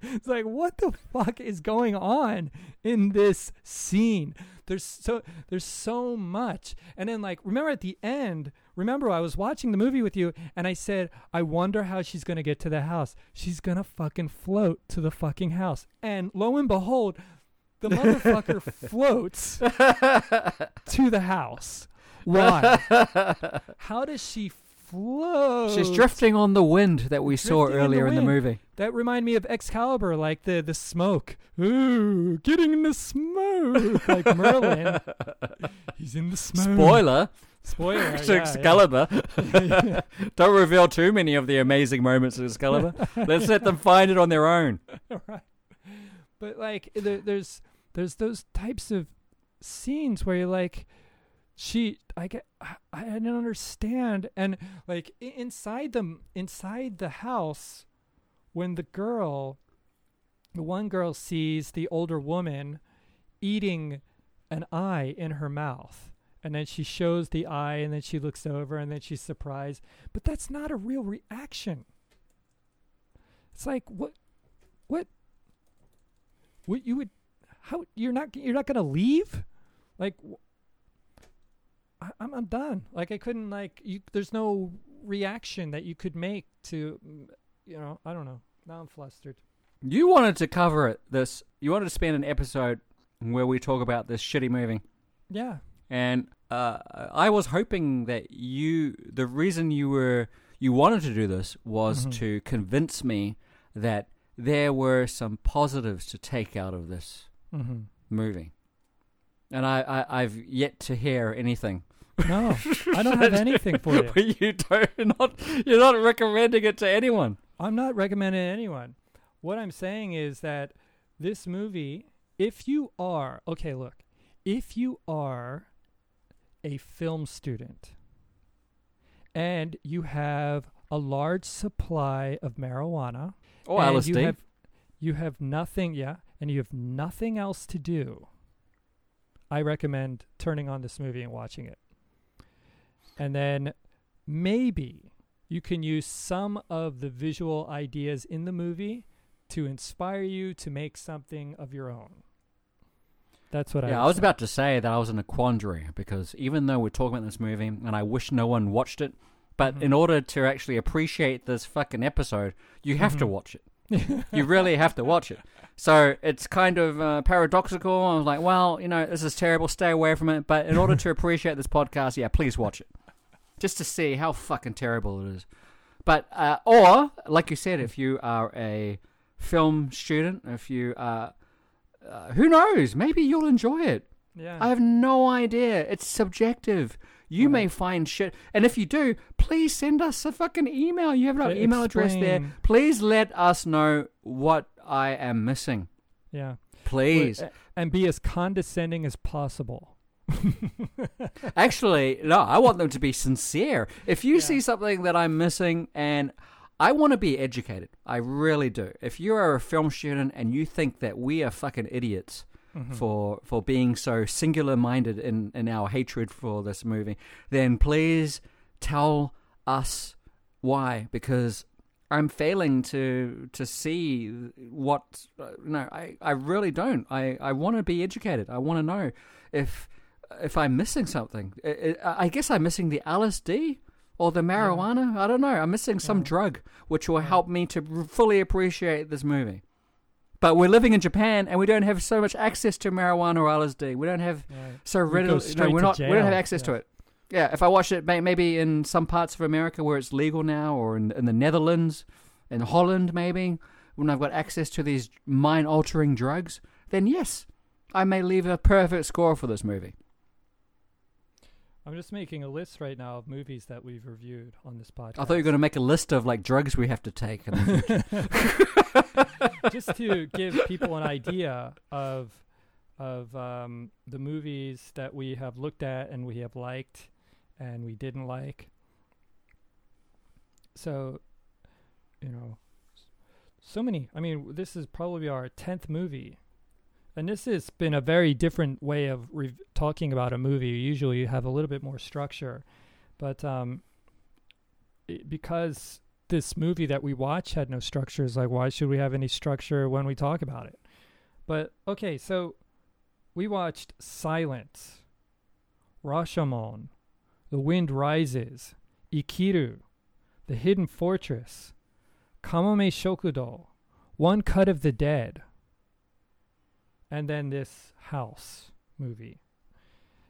It's like what the fuck is going on in this scene? There's so there's so much. And then like remember at the end remember I was watching the movie with you and I said I wonder how she's going to get to the house. She's going to fucking float to the fucking house. And lo and behold the motherfucker floats to the house. Why? How does she She's drifting on the wind that we saw Drifting in the earlier in the, movie. That remind me of Excalibur, like the the smoke. Ooh, getting in the smoke, like Merlin. He's in the smoke. Spoiler Spoiler. to yeah, Excalibur. yeah. Don't reveal too many of the amazing moments of Excalibur. Let's let them find it on their own. right. But like, there, there's there's those types of scenes where you're like, she, I get, I, I didn't understand, and like inside them, inside the house, when the girl, the one girl sees the older woman eating an eye in her mouth. And then she shows the eye, and then she looks over, and then she's surprised. But that's not a real reaction. It's like what, what, what you would, how you're not you're not gonna leave, like. wh- I, I'm I'm done. Like I couldn't like you. There's no reaction that you could make to, you know. I don't know. Now I'm flustered. You wanted to cover it. This you wanted to spend an episode where we talk about this shitty movie, Yeah. and uh, I was hoping that you, the reason you were you wanted to do this was Mhm. to convince me that there were some positives to take out of this Mm-hmm. movie, and I, I I've yet to hear anything. No, I don't have anything for you. you don't you're not you're not recommending it to anyone. I'm not recommending it to anyone. What I'm saying is that this movie, if you are, okay, look, if you are a film student and you have a large supply of marijuana, oh, Or and LSD. you have you have nothing, yeah, and you have nothing else to do, I recommend turning on this movie and watching it. And then maybe you can use some of the visual ideas in the movie to inspire you to make something of your own. That's what I yeah, I was say. about to say that I was in a quandary because even though we're talking about this movie and I wish no one watched it, but Mhm. in order to actually appreciate this fucking episode, you have to Mhm. watch it. You really have to watch it. So it's kind of uh, paradoxical. I was like, well, you know, this is terrible. Stay away from it. But in order to appreciate this podcast, yeah, please watch it, just to see how fucking terrible it is. But uh, or like you said, if you are a film student, if you are, uh, who knows, maybe you'll enjoy it. yeah. I have no idea. It's subjective. You may find shit, and if you do, please send us a fucking email. You have our To email address there. Please let us know what I am missing. yeah. Please. And be as condescending as possible. Actually, no, I want them to be sincere. If you Yeah. see something that I'm missing and I want to be educated, I really do. If you are a film student and you think that we are fucking idiots Mhm. for for being so singular minded in, in our hatred for this movie, then please tell us why because I'm failing to to see what uh, no I, I really don't I, I want to be educated I want to know if if I'm missing something. I, guess I'm missing the LSD or the marijuana. I don't know. I'm missing some Yeah. drug which will Yeah. help me to fully appreciate this movie. But we're living in Japan and we don't have so much access to marijuana or LSD we don't have so readily go no, we're not we don't have jail. access to it. Yeah, if I watch it maybe in some parts of America where it's legal now, or in, in the Netherlands, in Holland maybe, when I've got access to these mind-altering drugs, then yes, I may leave a perfect score for this movie. I'm just making a list right now of movies that we've reviewed on this podcast. I thought you were going to make a list of like drugs we have to take. in the future. just to give people an idea of of um, the movies that we have looked at and we have liked and we didn't like. so, you know, so many. I mean, this is probably our tenth movie, and this has been a very different way of rev- talking about a movie. Usually, you have a little bit more structure, but um, it, because this movie that we watch had no structure, it's like, why should we have any structure when we talk about it? But okay, so we watched Silence, Rashomon, The Wind Rises, Ikiru, The Hidden Fortress, Kamome Shokudo, One Cut of the Dead, and then this House movie.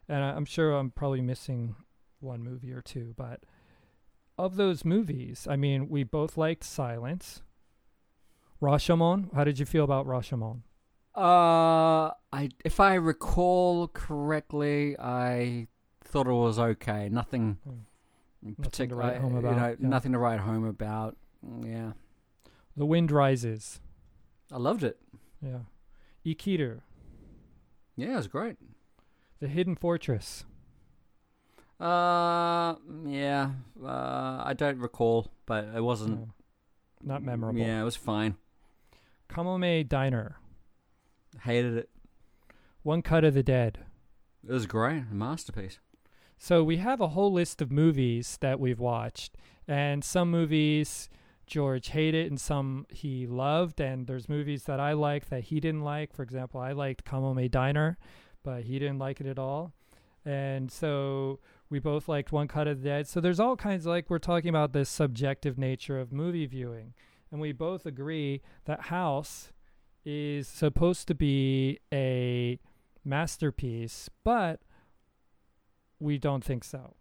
And I, I'm sure I'm probably missing one movie or two, but of those movies, I mean, we both liked Silence. Rashomon, how did you feel about Rashomon? Uh, I if I recall correctly, I thought it was okay. Nothing Hmm. in Nothing to particular. write home you about, know, yeah. Nothing to write home about. Mm, Yeah, The Wind Rises. I loved it. Yeah. Ikiru, Yeah, it was great. The Hidden Fortress. Uh, yeah. Uh, I don't recall, but it wasn't. No, not memorable. Yeah, it was fine. Kamome Diner. Hated it. One Cut of the Dead. It was great. A masterpiece. So we have a whole list of movies that we've watched, and some movies George hated and some he loved, and there's movies that I like that he didn't like. For example, I liked Kamome Diner, but he didn't like it at all. And so we both liked One Cut of the Dead. So there's all kinds of like we're talking about this subjective nature of movie viewing, and we both agree that House is supposed to be a masterpiece, but we don't think so.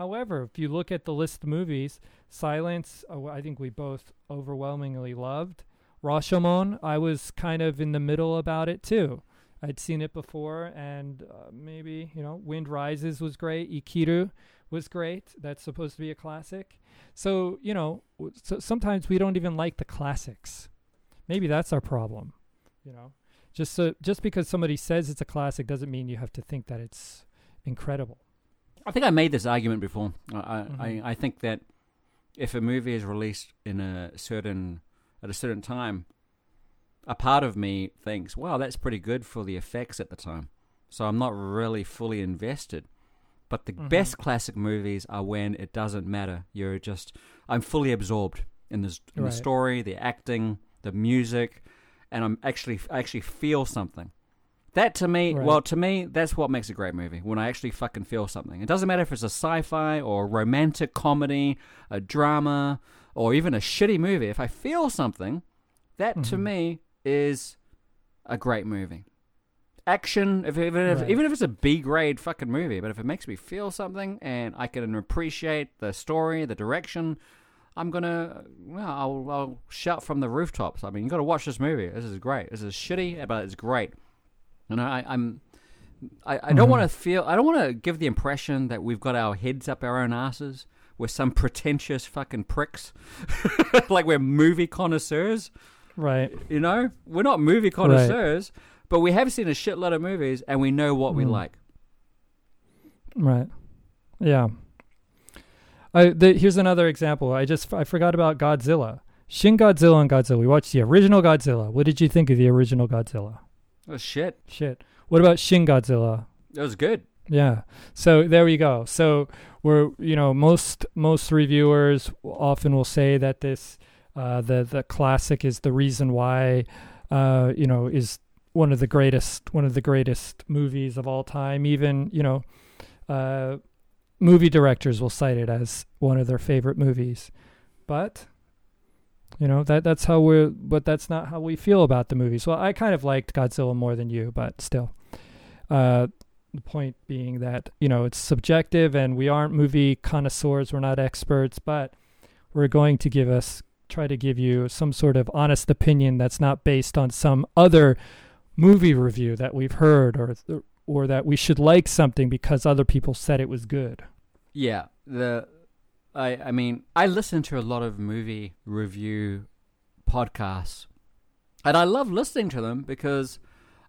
However, if you look at the list of movies, Silence, uh, I think we both overwhelmingly loved. Rashomon, I was kind of in the middle about it too. I'd seen it before, and uh, maybe you know, Wind Rises was great. Ikiru was great. That's supposed to be a classic. So you know, so sometimes we don't even like the classics. Maybe that's our problem. You know, just so just because somebody says it's a classic doesn't mean you have to think that it's incredible. I think I made this argument before. I, I, Mhm. I, I think that if a movie is released in a certain at a certain time, a part of me thinks, "Wow, that's pretty good for the effects at the time." So I'm not really fully invested. But the Mhm. best classic movies are when it doesn't matter. You're just I'm fully absorbed in the in Right. the story, the acting, the music, and I'm actually I actually feel something. That to me, Right. well, to me, that's what makes a great movie. When I actually fucking feel something. It doesn't matter if it's a sci-fi or a romantic comedy, a drama, or even a shitty movie. If I feel something, that to Mhm. me is a great movie. Action, if even if Right. even if it's a B grade fucking movie, but if it makes me feel something and I can appreciate the story, the direction, I'm gonna well, I'll, I'll shout from the rooftops. I mean, you got to watch this movie. This is great. This is shitty, but it's great. And I, I'm, I, I don't Mhm. want to feel. I don't want to give the impression that we've got our heads up our own asses. We're some pretentious fucking pricks, like we're movie connoisseurs. Right. You know, we're not movie connoisseurs, but we have seen a shitload of movies and we know what we Mm. like. Right. Yeah. I the, here's another example. I just I forgot about Godzilla. Shin Godzilla and Godzilla. We watched the original Godzilla. What did you think of the original Godzilla? Oh shit, Shit. What about Shin Godzilla? it was good. Yeah. So there we go. So we're you know most most reviewers often will say that this uh, the the classic is the reason why uh, you know is one of the greatest one of the greatest movies of all time. Even you know uh, movie directors will cite it as one of their favorite movies, but. You know that that's how we're, but that's not how we feel about the movies. Well, I kind of liked Godzilla more than you, but still. Uh, the point being that you know it's subjective and we aren't movie connoisseurs we're not experts but we're going to give us try to give you some sort of honest opinion that's not based on some other movie review that we've heard or or that we should like something because other people said it was good Yeah, the I I mean I listen to a lot of movie review podcasts, and I love listening to them because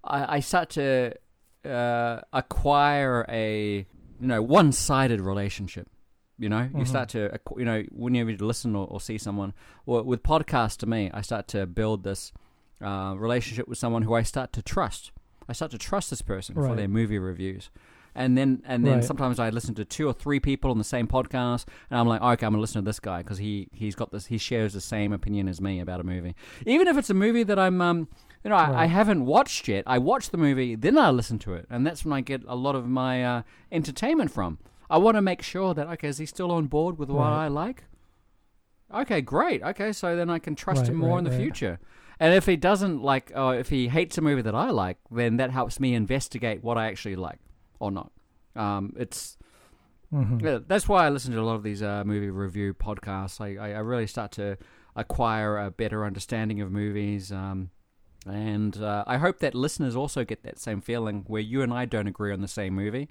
I, I start to uh, acquire a you know one sided relationship You know, you Mhm. start to, you know, whenever you listen or, or see someone, or with podcasts to me, I start to build this uh, relationship with someone who I start to trust. I start to trust this person for their movie reviews. And then, and then Right. sometimes I listen to two or three people on the same podcast, and I'm like, okay, I'm gonna listen to this guy because he he's got this, he shares the same opinion as me about a movie, even if it's a movie that I'm, um, you know, I, I haven't watched yet. I watch the movie, then I listen to it, and that's when I get a lot of my uh, entertainment from. I want to make sure that okay, is he still on board with what Right. I like? Okay, great. Okay, so then I can trust Right, him more right, in the right. future. And if he doesn't like, uh, if he hates a movie that I like, then that helps me investigate what I actually like or not. Um, it's Mhm. yeah, that's why I listen to a lot of these uh, movie review podcasts. I, I, I really start to acquire a better understanding of movies. Um, and uh, I hope that listeners also get that same feeling where you and I don't agree on the same movie.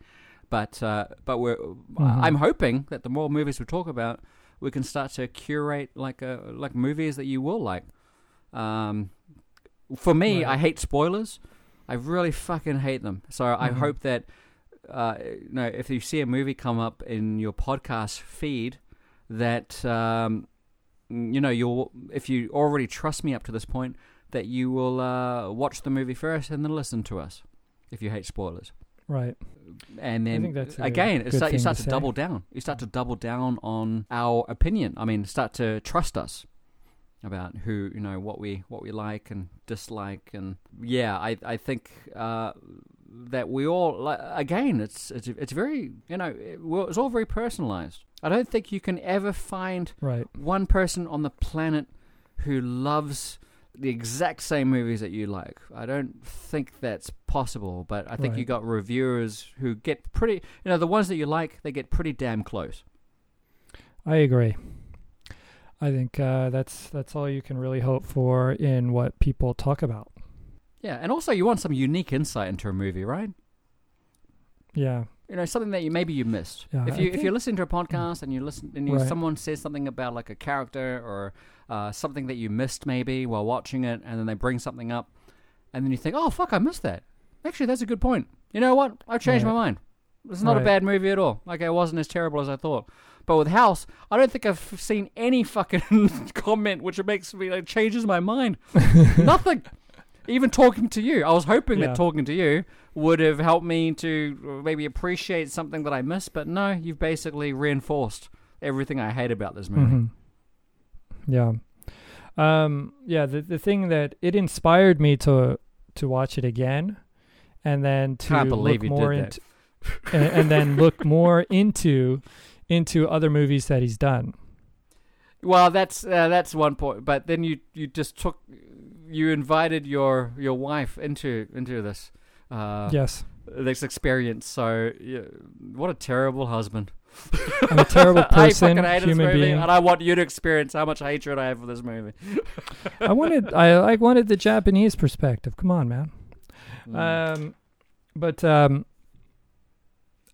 But uh, but we're Mhm. I'm hoping that the more movies we talk about, we can start to curate like a like movies that you will like. Um, for me, Right. I hate spoilers. I really fucking hate them. So I Mhm. hope that uh, know if you see a movie come up in your podcast feed, that um, you know you'll if you already trust me up to this point, that you will uh, watch the movie first and then listen to us if you hate spoilers. Right. And then think that's a again, start, you start to to, double down. You start to double down on our opinion. I mean, start to trust us about who you know what we what we like and dislike, and yeah, I I think uh, that we all again, it's it's it's very you know it, well, it's all very personalized. I don't think you can ever find Right. one person on the planet who loves the exact same movies that you like. I don't think that's possible, but I think you got reviewers who get pretty, you know, the ones that you like, they get pretty damn close. I agree. I think uh, that's that's all you can really hope for in what people talk about. Yeah, and also you want some unique insight into a movie, right? Yeah. You know, something that you maybe you missed. Yeah, if you if you're listening to a podcast and you listen and you, Right. someone says something about like a character or uh, something that you missed maybe while watching it, and then they bring something up, and then you think, oh fuck, I missed that. Actually, that's a good point. You know what? I've changed Right. my mind. It's not a bad movie at all. Like it wasn't as terrible as I thought. But with House, I don't think I've seen any fucking comment which makes me like changes my mind. Nothing. Even talking to you, I was hoping Yeah. that talking to you would have helped me to maybe appreciate something that I missed. But no, you've basically reinforced everything I hate about this movie. Mhm. Yeah. Um, yeah, the the thing that it inspired me to to watch it again and then to look more into and, and then look more into into other movies that he's done. Well, that's uh, that's one point. But then you you just took you invited your your wife into into this uh, yes. this experience. So yeah, what a terrible husband. I'm a terrible person, fucking hate human movie, being. and I want you to experience how much hatred I have for this movie. I wanted I I wanted the Japanese perspective. Come on, man. Mm. Um, but um,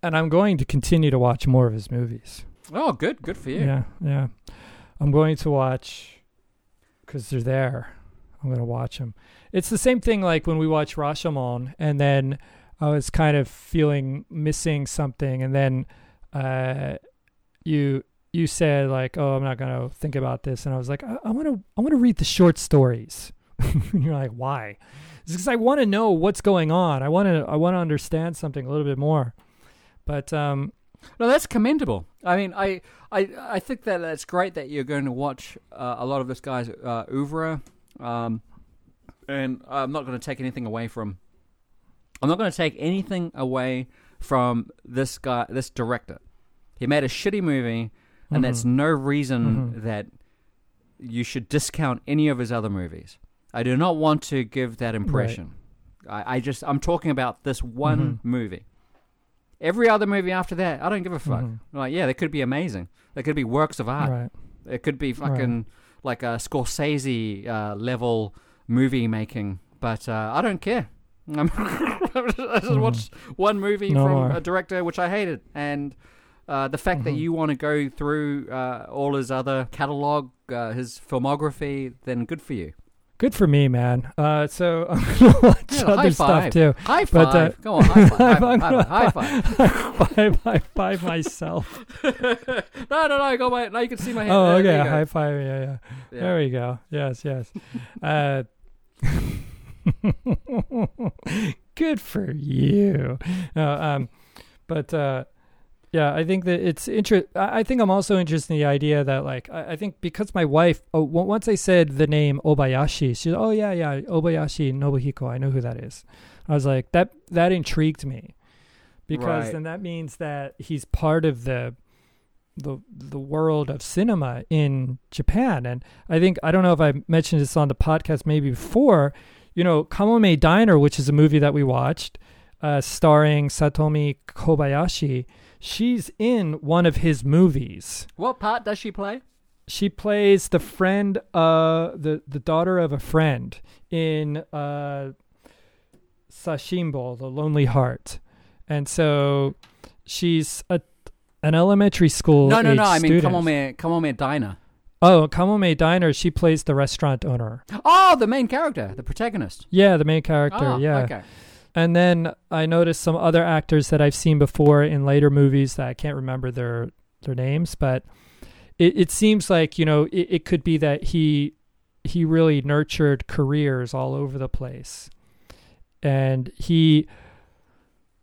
and I'm going to continue to watch more of his movies. oh, good, good for you. Yeah, yeah. I'm going to watch because they're there. I'm to watch them. It's the same thing like when we watch Rashomon, and then I was kind of feeling missing something, and then uh, you you said like, "Oh, I'm not to think about this," and I was like, "I want to I want to read the short stories." and you're like, "Why?" It's because I want to know what's going on. I want to I want to understand something a little bit more. But um, No, that's commendable. I mean, I, I, I think that that's great that you're going to watch uh, a lot of this guy's uh, oeuvre, um, and I'm not going to take anything away from. I'm not going to take anything away from this guy, this director. He made a shitty movie, and that's mhm. no reason Mhm. that you should discount any of his other movies. I do not want to give that impression. I, I just I'm talking about this one Mhm. movie. Every other movie after that, I don't give a fuck. Mhm. Like, yeah, they could be amazing. They could be works of art. right. It could be fucking like a Scorsese uh, level movie making. But uh, I don't care. I'm I just watched one movie Mm-hmm. No from more. a director which I hated, and uh, the fact that Mhm. you want to go through uh, all his other catalog, uh, his filmography, then good for you. Good for me, man. Uh, so I'm gonna watch Yeah, other stuff too. High But, five. uh, Go on, high five. High I'm five. High gonna five. High five. five, five, myself. no, no, no. Go away. Now you can see my hand. Oh, There okay. High five. Yeah, yeah. Yeah. There we go. Yes, yes. uh, good for you. No, um, but uh, yeah, I think that it's interest. I think I'm also interested in the idea that like I, I think because my wife. Oh, once I said the name Obayashi, she's oh yeah yeah Obayashi Nobuhiko. I know who that is. I was like that. That intrigued me because Right. then that means that he's part of the the the world of cinema in Japan. And I think I don't know if I mentioned this on the podcast maybe before. You know, Kamome Diner, which is a movie that we watched, uh, starring Satomi Kobayashi. She's in one of his movies. What part does she play? She plays the friend, uh, the the daughter of a friend in uh, Sabishinbo, the Lonely Heart, and so she's a an elementary school. No, no, no. I mean, student. come on, man. Come on, man. Diner. Oh, Kamome Diner. She plays the restaurant owner. Oh, the main character, the protagonist. Yeah, the main character. Oh, yeah. Okay. And then I noticed some other actors that I've seen before in later movies that I can't remember their their names, but it, it seems like you know it, it could be that he he really nurtured careers all over the place, and he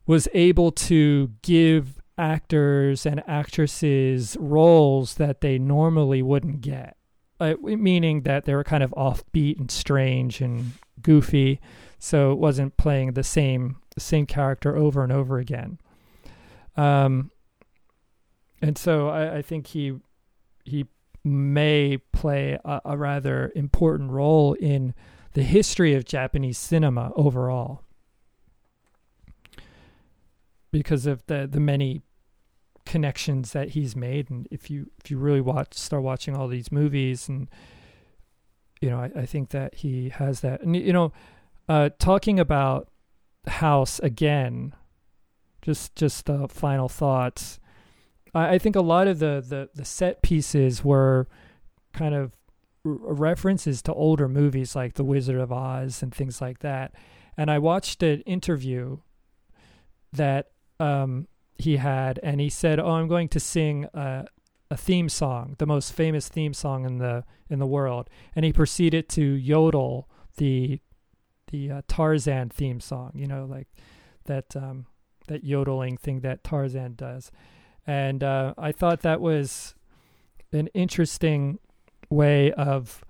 was able to give actors and actresses roles that they normally wouldn't get. Uh, meaning that they were kind of offbeat and strange and goofy, so it wasn't playing the same the same character over and over again. Um, and so I, I think he he may play a, a rather important role in the history of Japanese cinema overall because of the the many connections that he's made and if you if you really watch start watching all these movies and you know I, I think that he has that and you know uh talking about house again just just uh, final thoughts. I, I think a lot of the, the the set pieces were kind of references to older movies like the wizard of oz and things like that. And i watched an interview that um he had and he said oh i'm going to sing a, a theme song the most famous theme song in the in the world. And he proceeded to yodel the the uh, tarzan theme song you know like that um that yodeling thing that tarzan does and uh, i thought that was an interesting way of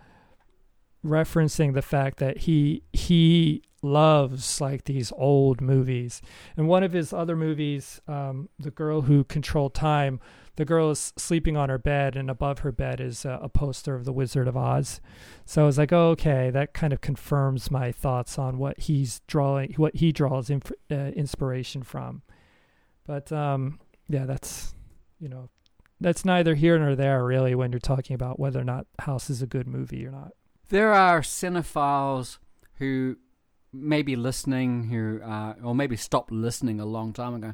referencing the fact that he he loves like these old movies. And one of his other movies, um, The Girl Who Controlled Time, the girl is sleeping on her bed, and above her bed is a, a poster of The Wizard of Oz. So I was like, oh, okay, that kind of confirms my thoughts on what he's drawing, what he draws uh, inspiration from. But um, yeah, that's you know, that's neither here nor there really when you're talking about whether or not House is a good movie or not. There are cinephiles who may be listening, who uh, or maybe stopped listening a long time ago,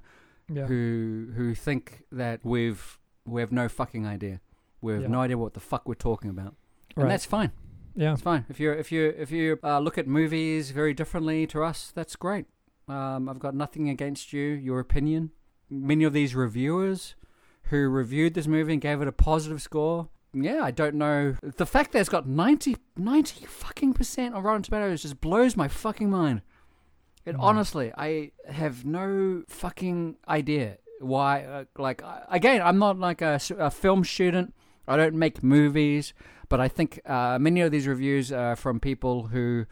Yeah. who who think that we've we have no fucking idea. We have Yeah. no idea what the fuck we're talking about, and right. that's fine. yeah. It's fine. If you if you if you uh, look at movies very differently to us, that's great. Um, I've got nothing against you, your opinion. Many of these reviewers who reviewed this movie and gave it a positive score. Yeah, I don't know. The fact that it's got 90, 90 fucking percent on Rotten Tomatoes just blows my fucking mind. It Mm. honestly, I have no fucking idea why. Uh, like, again, I'm not like a film student. I don't make movies, but I think uh, many of these reviews are from people who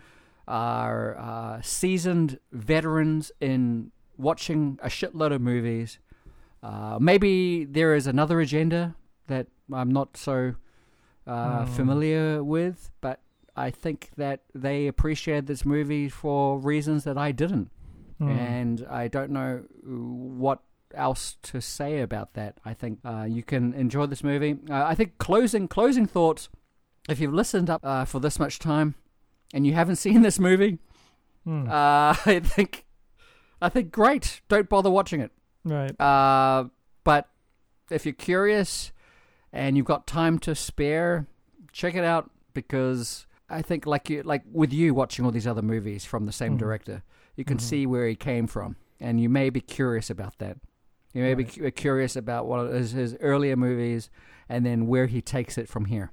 are uh, seasoned veterans in watching a shitload of movies. Uh, maybe there is another agenda that I'm not so uh, Hmm. familiar with, but I think that they appreciated this movie for reasons that I didn't Mm. and I don't know what else to say about that. I think uh, you can enjoy this movie. Uh, I think closing closing thoughts. If you've listened up uh, for this much time and you haven't seen this movie, Mm. uh, I think I think great. Don't bother watching it. right. Uh, but if you're curious and you've got time to spare, check it out because I think like you, like with you watching all these other movies from the same Mhm. director, you can Mhm. see where he came from, and you may be curious about that. You may be Right. cu- curious about what is his earlier movies, and then where he takes it from here.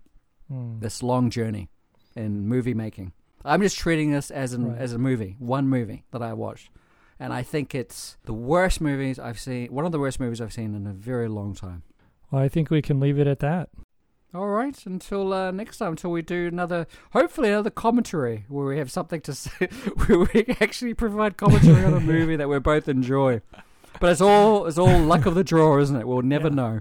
Mm. This long journey in movie making. I'm just treating this as an Right. as a movie, one movie that I watched, and I think it's the worst movies I've seen. One of the worst movies I've seen in a very long time. Well, I think we can leave it at that. All right, until uh, next time, until we do another, hopefully another commentary where we have something to say, where we actually provide commentary on a movie that we both enjoy. But it's all it's all luck of the draw, isn't it? We'll never Yeah. know.